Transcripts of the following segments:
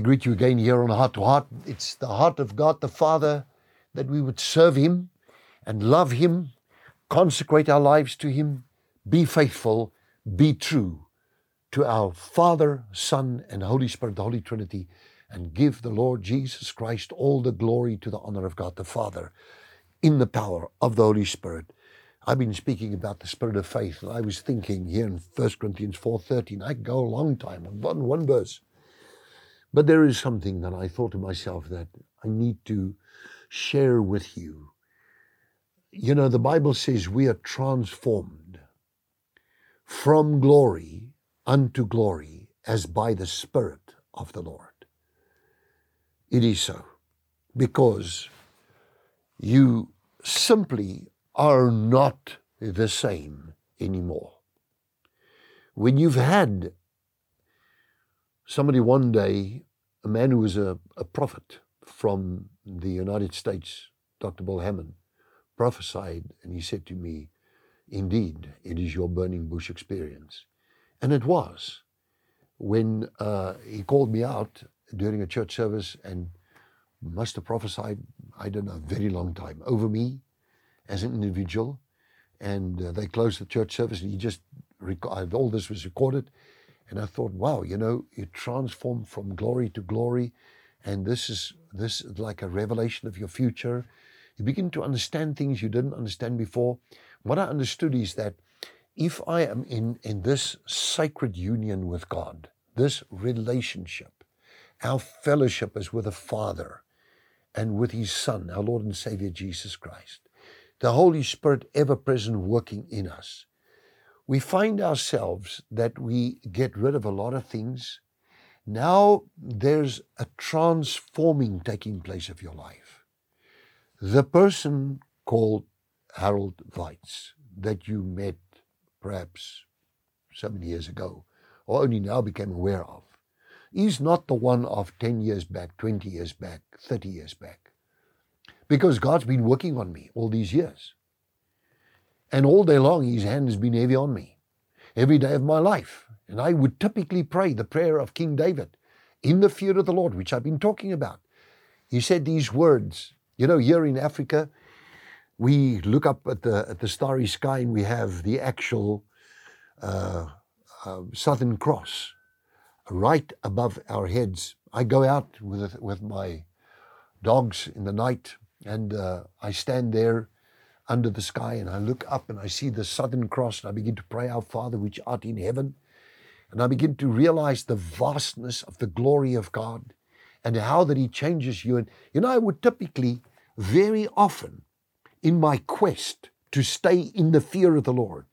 greet you again here on Heart to Heart. It's the heart of God the Father that we would serve Him and love Him, consecrate our lives to Him, be faithful, be true to our Father, Son, and Holy Spirit, the Holy Trinity, and give the Lord Jesus Christ all the glory to the honor of God the Father in the power of the Holy Spirit. I've been speaking about the spirit of faith, and I was thinking here in 1 Corinthians 4.13, I go a long time on one, one verse. But there is something that I thought to myself that I need to share with you. You know, the Bible says we are transformed from glory unto glory as by the Spirit of the Lord. It is so because you simply are not the same anymore. When you've had somebody one day, a man who was a, a prophet from the United States, Dr. Bill Hamon, prophesied, and he said to me, Indeed, it is your burning bush experience. And it was. When uh, he called me out during a church service and must have prophesied, I don't know, a very long time over me as an individual. And uh, they closed the church service, and he just, rec- all this was recorded. And I thought, wow, you know, you transform from glory to glory. And this is this is like a revelation of your future. You begin to understand things you didn't understand before. What I understood is that if I am in, in this sacred union with God, this relationship, our fellowship is with the Father and with His Son, our Lord and Savior Jesus Christ, the Holy Spirit ever present working in us we find ourselves that we get rid of a lot of things. Now there's a transforming taking place of your life. The person called Harold Weitz that you met perhaps many years ago, or only now became aware of, is not the one of 10 years back, 20 years back, 30 years back. Because God's been working on me all these years. And all day long, his hand has been heavy on me, every day of my life. And I would typically pray the prayer of King David in the fear of the Lord, which I've been talking about. He said these words. You know, here in Africa, we look up at the, at the starry sky and we have the actual uh, uh, Southern Cross right above our heads. I go out with, with my dogs in the night and uh, I stand there under the sky and I look up and I see the Southern Cross and I begin to pray, Our Father which art in heaven. And I begin to realize the vastness of the glory of God and how that He changes you. And you know, I would typically, very often, in my quest to stay in the fear of the Lord,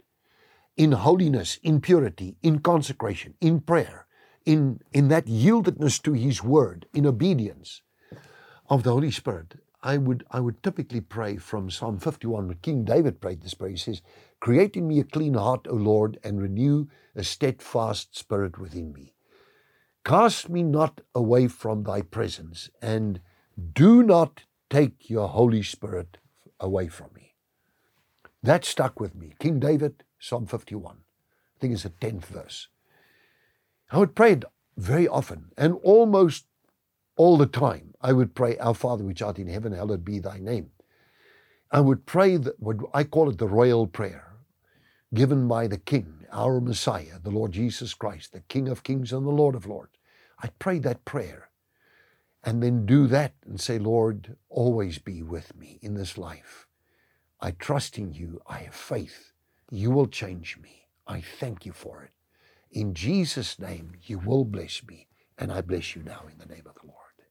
in holiness, in purity, in consecration, in prayer, in, in that yieldedness to His word, in obedience of the Holy Spirit, I would, I would typically pray from Psalm 51, when King David prayed this prayer. He says, Create in me a clean heart, O Lord, and renew a steadfast spirit within me. Cast me not away from thy presence, and do not take your Holy Spirit away from me. That stuck with me. King David, Psalm 51. I think it's the 10th verse. I would pray it very often and almost all the time. I would pray, Our Father which art in heaven, hallowed be thy name. I would pray that, what I call it the royal prayer, given by the King, our Messiah, the Lord Jesus Christ, the King of kings and the Lord of lords. I'd pray that prayer and then do that and say, Lord, always be with me in this life. I trust in you. I have faith. You will change me. I thank you for it. In Jesus' name, you will bless me. And I bless you now in the name of the Lord.